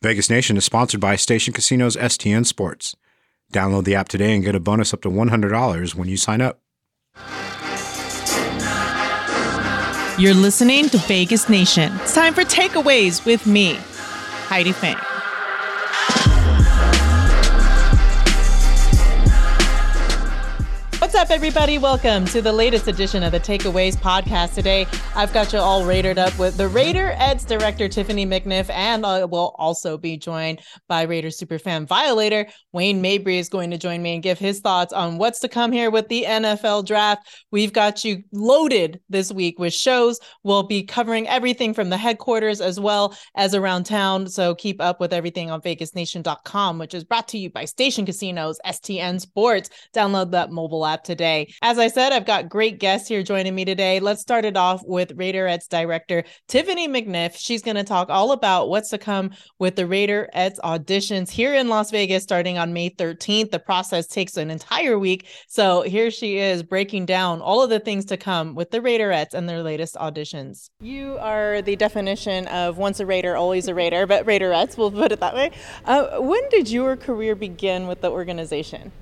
Vegas Nation is sponsored by Station Casinos STN Sports. Download the app today and get a bonus up to $100 when you sign up. You're listening to Vegas Nation. It's time for takeaways with me, Heidi Fang. What's up, everybody? Welcome to the latest edition of the Takeaways podcast. Today, I've got you all rated up with the Raiderettes director Tiphanie McNiff, and I will also be joined by Raider superfan Violator Wayne Mabry is going to join me and give his thoughts on what's to come here with the NFL draft. We've got you loaded this week with shows. We'll be covering everything from the headquarters as well as around town. So keep up with everything on VegasNation.com, which is brought to you by Station Casinos, STN Sports. Download that mobile app today. As I said, I've got great guests here joining me today. Let's start it off with Raiderettes director Tiphanie McNiff. She's going to talk all about what's to come with the Raiderettes auditions here in Las Vegas starting on May 13th. The process takes an entire week. So here she is breaking down all of the things to come with the Raiderettes and their latest auditions. You are the definition of once a Raider, always a Raider, but Raiderettes, we'll put it that way. Uh, when did your career begin with the organization?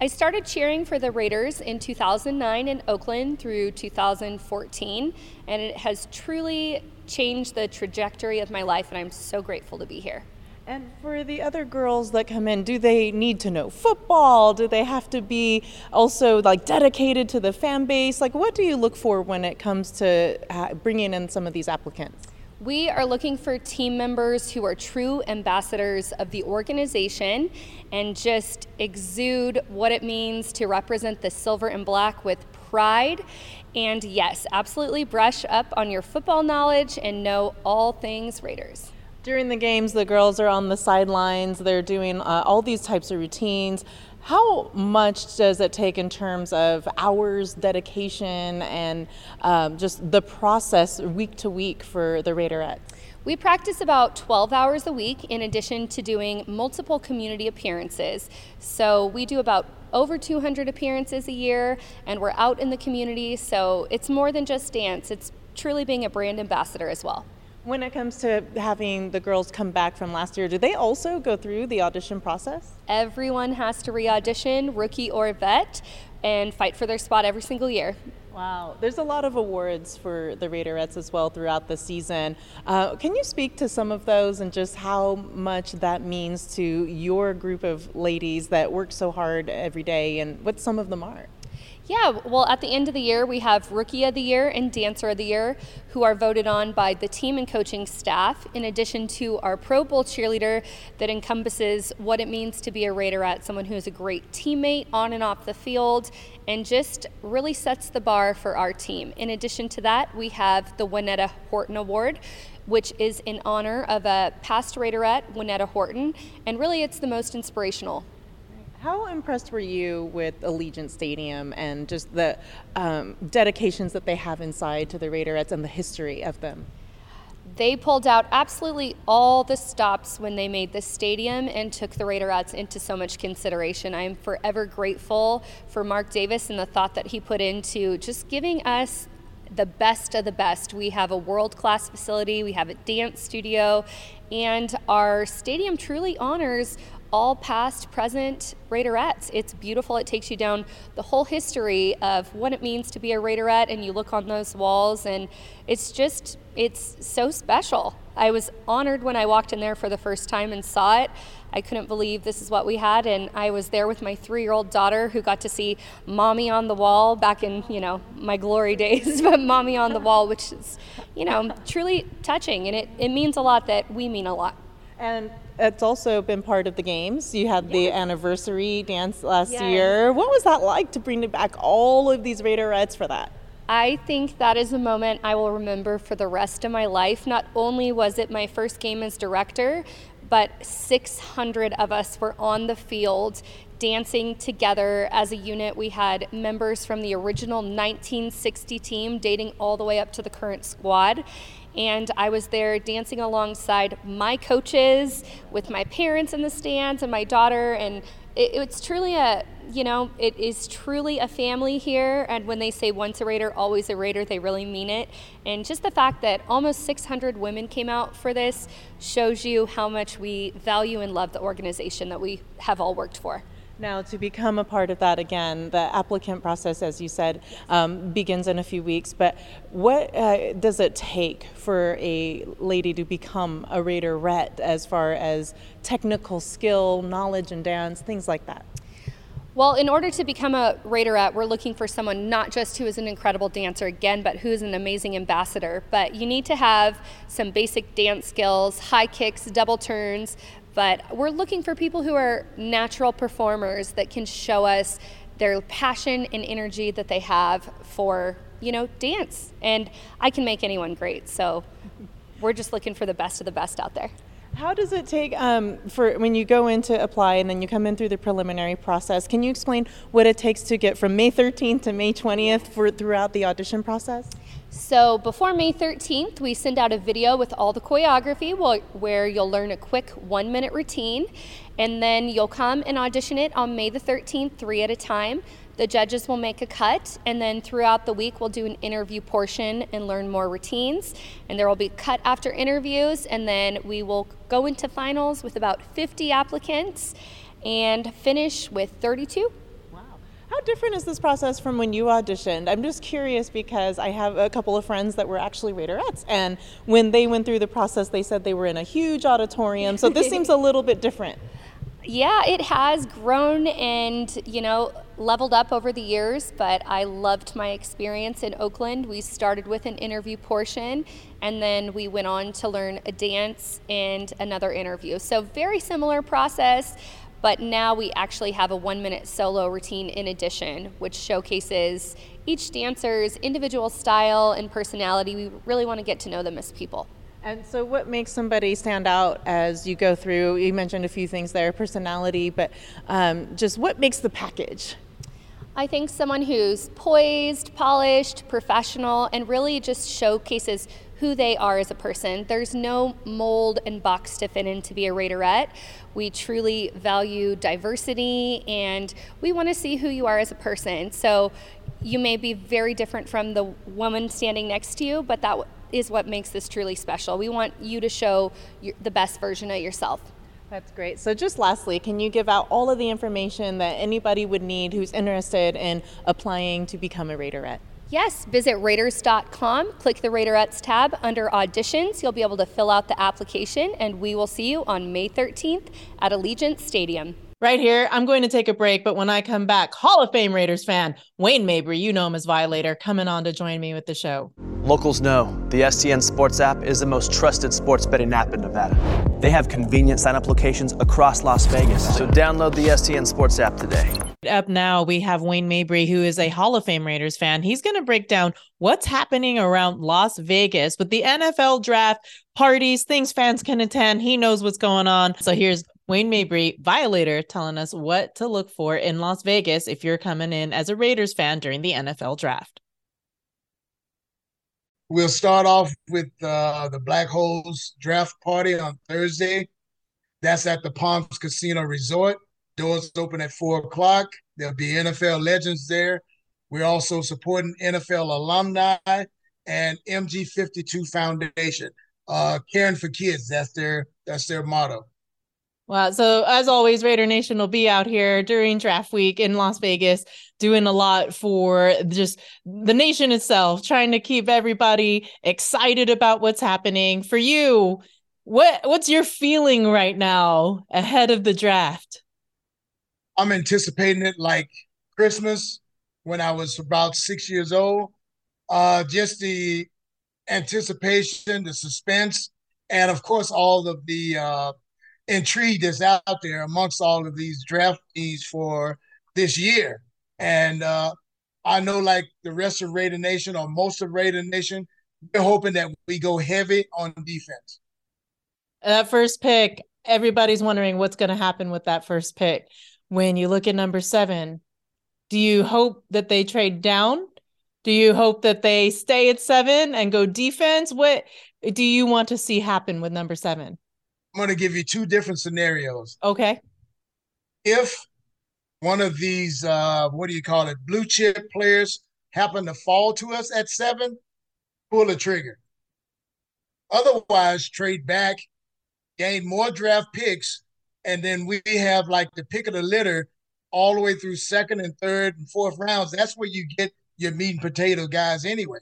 I started cheering for the Raiders in 2009 in Oakland through 2014, and it has truly changed the trajectory of my life, and I'm so grateful to be here. And for the other girls that come in, do they need to know football? Do they have to be also like dedicated to the fan base? Like, what do you look for when it comes to uh, bringing in some of these applicants? We are looking for team members who are true ambassadors of the organization and just exude what it means to represent the silver and black with pride. And yes, absolutely brush up on your football knowledge and know all things Raiders. During the games, the girls are on the sidelines, they're doing uh, all these types of routines. How much does it take in terms of hours, dedication, and um, just the process week to week for the Raiderettes? We practice about 12 hours a week in addition to doing multiple community appearances. So we do about over 200 appearances a year and we're out in the community. So it's more than just dance, it's truly being a brand ambassador as well. When it comes to having the girls come back from last year, do they also go through the audition process? Everyone has to re audition, rookie or vet, and fight for their spot every single year. Wow, there's a lot of awards for the Raiderettes as well throughout the season. Uh, can you speak to some of those and just how much that means to your group of ladies that work so hard every day and what some of them are? Yeah, well, at the end of the year, we have Rookie of the Year and Dancer of the Year, who are voted on by the team and coaching staff, in addition to our Pro Bowl cheerleader that encompasses what it means to be a Raiderette, someone who is a great teammate on and off the field, and just really sets the bar for our team. In addition to that, we have the Winetta Horton Award, which is in honor of a past Raiderette, Winetta Horton, and really it's the most inspirational how impressed were you with Allegiant Stadium and just the um, dedications that they have inside to the Raiderettes and the history of them? They pulled out absolutely all the stops when they made the stadium and took the Raiderettes into so much consideration. I am forever grateful for Mark Davis and the thought that he put into just giving us the best of the best. We have a world class facility, we have a dance studio, and our stadium truly honors all past, present Raiderettes. It's beautiful. It takes you down the whole history of what it means to be a Raiderette, and you look on those walls, and it's just, it's so special. I was honored when I walked in there for the first time and saw it. I couldn't believe this is what we had, and I was there with my three-year-old daughter who got to see "Mommy on the Wall" back in you know my glory days, but "Mommy on the Wall," which is you know truly touching, and it, it means a lot that we mean a lot. And it's also been part of the games. You had the anniversary dance last yes. year. What was that like to bring back all of these Raiderettes for that? I think that is a moment I will remember for the rest of my life. Not only was it my first game as director, but 600 of us were on the field dancing together as a unit. We had members from the original 1960 team dating all the way up to the current squad and I was there dancing alongside my coaches with my parents in the stands and my daughter and it, it's truly a you know, it is truly a family here. And when they say once a Raider, always a Raider, they really mean it. And just the fact that almost 600 women came out for this shows you how much we value and love the organization that we have all worked for. Now, to become a part of that again, the applicant process, as you said, um, begins in a few weeks. But what uh, does it take for a lady to become a Raiderette as far as technical skill, knowledge, and dance, things like that? Well, in order to become a Raiderette, we're looking for someone not just who is an incredible dancer again, but who is an amazing ambassador. But you need to have some basic dance skills, high kicks, double turns, but we're looking for people who are natural performers that can show us their passion and energy that they have for, you know, dance. And I can make anyone great. So we're just looking for the best of the best out there. How does it take um, for when you go in to apply and then you come in through the preliminary process? Can you explain what it takes to get from May 13th to May 20th for throughout the audition process? So before May 13th, we send out a video with all the choreography where you'll learn a quick one minute routine. And then you'll come and audition it on May the 13th, three at a time. The judges will make a cut, and then throughout the week, we'll do an interview portion and learn more routines. And there will be cut after interviews, and then we will go into finals with about 50 applicants and finish with 32 how different is this process from when you auditioned? I'm just curious because I have a couple of friends that were actually Raiderettes, and when they went through the process, they said they were in a huge auditorium. So this seems a little bit different. Yeah, it has grown and, you know, leveled up over the years, but I loved my experience in Oakland. We started with an interview portion and then we went on to learn a dance and another interview. So, very similar process, but now we actually have a one minute solo routine in addition, which showcases each dancer's individual style and personality. We really want to get to know them as people. And so, what makes somebody stand out as you go through? You mentioned a few things there personality, but um, just what makes the package? I think someone who's poised, polished, professional, and really just showcases who they are as a person. There's no mold and box to fit in to be a Raiderette. We truly value diversity and we want to see who you are as a person. So you may be very different from the woman standing next to you, but that is what makes this truly special. We want you to show the best version of yourself. That's great. So, just lastly, can you give out all of the information that anybody would need who's interested in applying to become a Raiderette? Yes, visit Raiders.com, click the Raiderettes tab under auditions. You'll be able to fill out the application, and we will see you on May 13th at Allegiant Stadium. Right here, I'm going to take a break, but when I come back, Hall of Fame Raiders fan Wayne Mabry, you know him as Violator, coming on to join me with the show. Locals know the STN Sports app is the most trusted sports betting app in Nevada. They have convenient sign up locations across Las Vegas, so download the STN Sports app today. Up now, we have Wayne Mabry, who is a Hall of Fame Raiders fan. He's going to break down what's happening around Las Vegas with the NFL draft parties, things fans can attend. He knows what's going on. So here's Wayne Mabry, Violator, telling us what to look for in Las Vegas if you're coming in as a Raiders fan during the NFL draft. We'll start off with uh, the Black Holes draft party on Thursday. That's at the Palms Casino Resort. Doors open at four o'clock. There'll be NFL legends there. We're also supporting NFL alumni and MG52 Foundation. Uh, caring for kids. That's their that's their motto. Wow. So as always, Raider Nation will be out here during draft week in Las Vegas, doing a lot for just the nation itself, trying to keep everybody excited about what's happening. For you, what what's your feeling right now ahead of the draft? I'm anticipating it like Christmas when I was about six years old. Uh, just the anticipation, the suspense, and of course, all of the uh, intrigue that's out there amongst all of these draftees for this year. And uh, I know, like the rest of Raider Nation or most of Raider Nation, we're hoping that we go heavy on defense. That first pick, everybody's wondering what's going to happen with that first pick when you look at number seven, do you hope that they trade down? Do you hope that they stay at seven and go defense? What do you want to see happen with number seven? I'm going to give you two different scenarios. Okay. If one of these uh, what do you call it blue chip players happen to fall to us at seven, pull the trigger. Otherwise, trade back, gain more draft picks, and then we have like the pick of the litter all the way through second and third and fourth rounds. That's where you get your meat and potato guys anyway.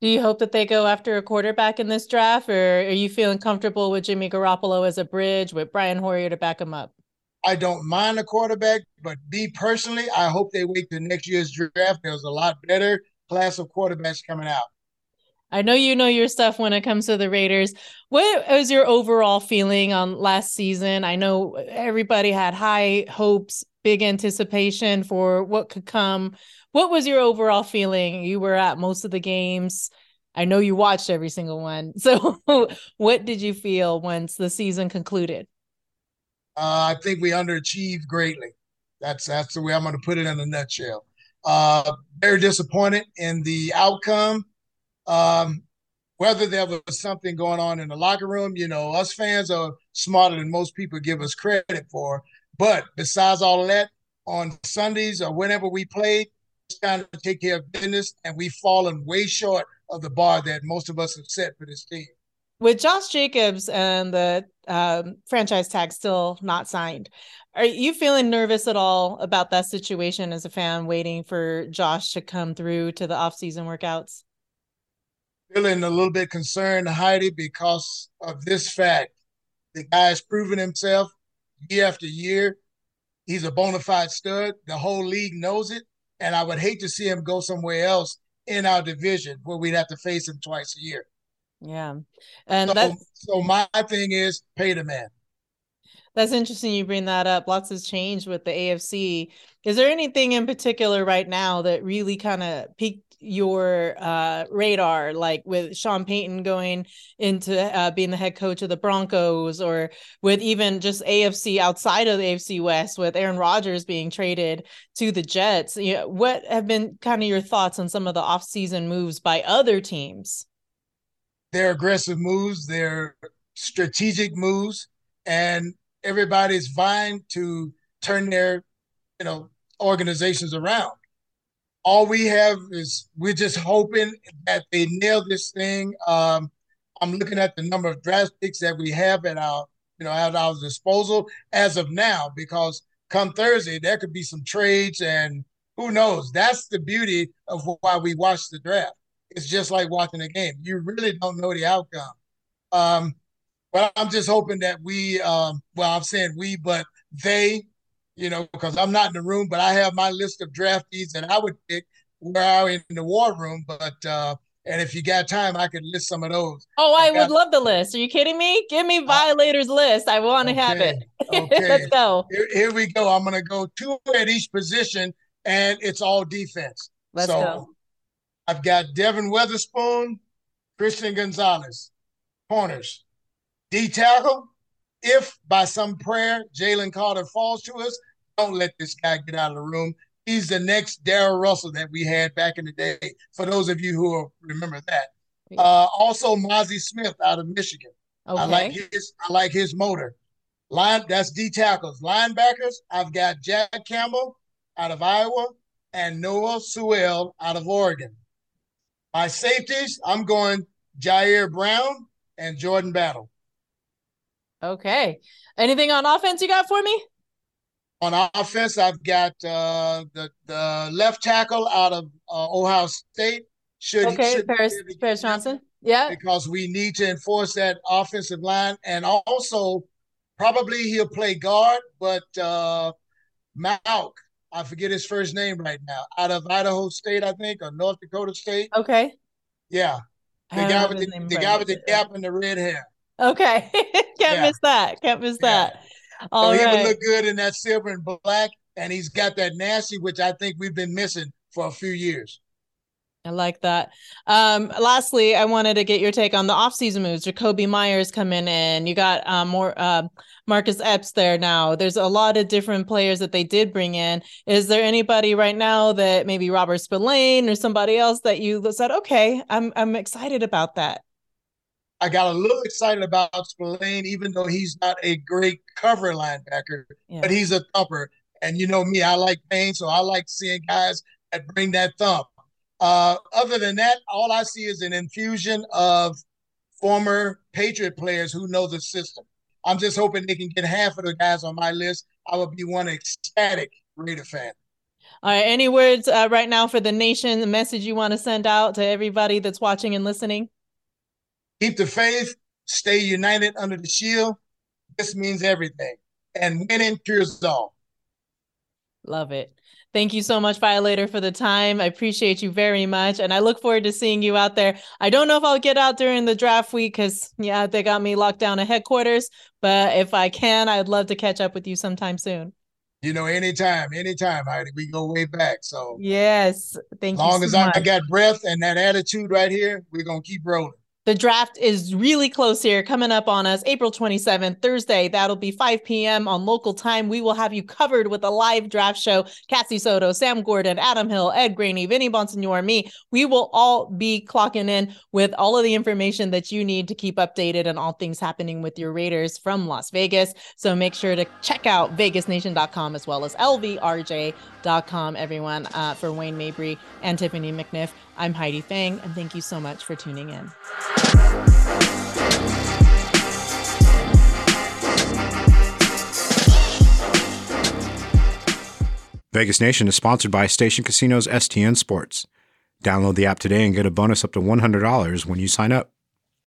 Do you hope that they go after a quarterback in this draft, or are you feeling comfortable with Jimmy Garoppolo as a bridge with Brian Hoyer to back him up? I don't mind a quarterback, but me personally, I hope they wait to next year's draft. There's a lot better class of quarterbacks coming out. I know you know your stuff when it comes to the Raiders. What was your overall feeling on last season? I know everybody had high hopes, big anticipation for what could come. What was your overall feeling? You were at most of the games. I know you watched every single one. So, what did you feel once the season concluded? Uh, I think we underachieved greatly. That's that's the way I'm going to put it in a nutshell. Uh, very disappointed in the outcome. Um, whether there was something going on in the locker room, you know, us fans are smarter than most people give us credit for. But besides all of that, on Sundays or whenever we played, it's time to take care of business, and we've fallen way short of the bar that most of us have set for this team. With Josh Jacobs and the um, franchise tag still not signed, are you feeling nervous at all about that situation as a fan, waiting for Josh to come through to the offseason workouts? Feeling a little bit concerned, Heidi, because of this fact. The guy's proven himself year after year. He's a bona fide stud. The whole league knows it. And I would hate to see him go somewhere else in our division where we'd have to face him twice a year. Yeah. And so, so my thing is pay the man. That's interesting you bring that up. Lots has changed with the AFC. Is there anything in particular right now that really kind of piqued your uh, radar, like with Sean Payton going into uh, being the head coach of the Broncos, or with even just AFC outside of the AFC West, with Aaron Rodgers being traded to the Jets? You know, what have been kind of your thoughts on some of the offseason moves by other teams? They're aggressive moves, they're strategic moves, and everybody's vying to turn their, you know, organizations around all we have is we're just hoping that they nail this thing. Um, I'm looking at the number of draft picks that we have at our, you know, at our disposal as of now, because come Thursday there could be some trades, and who knows? That's the beauty of why we watch the draft. It's just like watching a game. You really don't know the outcome. Um, but I'm just hoping that we, um, well, I'm saying we, but they you know, because I'm not in the room, but I have my list of draftees that I would pick where I'm in the war room. But uh, and if you got time, I could list some of those. Oh, I, I would love the list. Are you kidding me? Give me uh, Violators uh, list. I want to okay, have it. Okay. Let's go. Here, here, we go. I'm gonna go two at each position, and it's all defense. Let's so, go. I've got Devon Witherspoon, Christian Gonzalez, corners. D tackle, if by some prayer Jalen Carter falls to us, don't let this guy get out of the room. He's the next Darrell Russell that we had back in the day. For those of you who remember that. Uh, also, Mazi Smith out of Michigan. Okay. I like his. I like his motor. Line. That's D tackles. Linebackers. I've got Jack Campbell out of Iowa and Noah Sewell out of Oregon. My safeties. I'm going Ji'Ayir Brown and Jordan Battle. Okay. Anything on offense you got for me? On offense, I've got uh, the the left tackle out of uh, Ohio State. Should okay, should Paris, Paris Johnson. Yeah, because we need to enforce that offensive line, and also probably he'll play guard. But uh, Mauch, I forget his first name right now, out of Idaho State, I think, or North Dakota State. Okay. Yeah, the guy with the, the guy with the gap and the red hair. Okay. Can't yeah. miss that. Can't miss yeah. that. All so right. He would look good in that silver and black, and he's got that nasty, which I think we've been missing for a few years. I like that. Um, lastly, I wanted to get your take on the offseason moves. Jakobi Meyers coming in. You got um, more uh, Marcus Epps there now. There's a lot of different players that they did bring in. Is there anybody right now that maybe Robert Spillane or somebody else that you said, okay, I'm I'm excited about that? I got a little excited about Spillane, even though he's not a great cover linebacker, yeah. but he's a thumper. And you know me, I like pain, so I like seeing guys that bring that thump. Uh, other than that, all I see is an infusion of former Patriot players who know the system. I'm just hoping they can get half of the guys on my list. I would be one ecstatic Raider fan. All right. Any words uh, right now for the nation? The message you want to send out to everybody that's watching and listening? Keep the faith. Stay united under the shield. This means everything. And winning cures all. Love it. Thank you so much, Violator, for the time. I appreciate you very much. And I look forward to seeing you out there. I don't know if I'll get out during the draft week because, yeah, they got me locked down at headquarters. But if I can, I'd love to catch up with you sometime soon. You know, anytime, anytime, Heidi. We go way back. So, yes, thank you. As long so as much. I got breath and that attitude right here, we're going to keep rolling. The draft is really close here, coming up on us April 27th, Thursday. That'll be 5 p.m. on local time. We will have you covered with a live draft show. Cassie Soto, Sam Gordon, Adam Hill, Ed Graney, Vinny Bonsignore, me. We will all be clocking in with all of the information that you need to keep updated on all things happening with your Raiders from Las Vegas. So make sure to check out vegasnation.com as well as lvrj.com, everyone, uh, for Wayne Mabry and Tiphanie McNiff. I'm Heidi Fang, and thank you so much for tuning in. Vegas Nation is sponsored by Station Casinos STN Sports. Download the app today and get a bonus up to $100 when you sign up.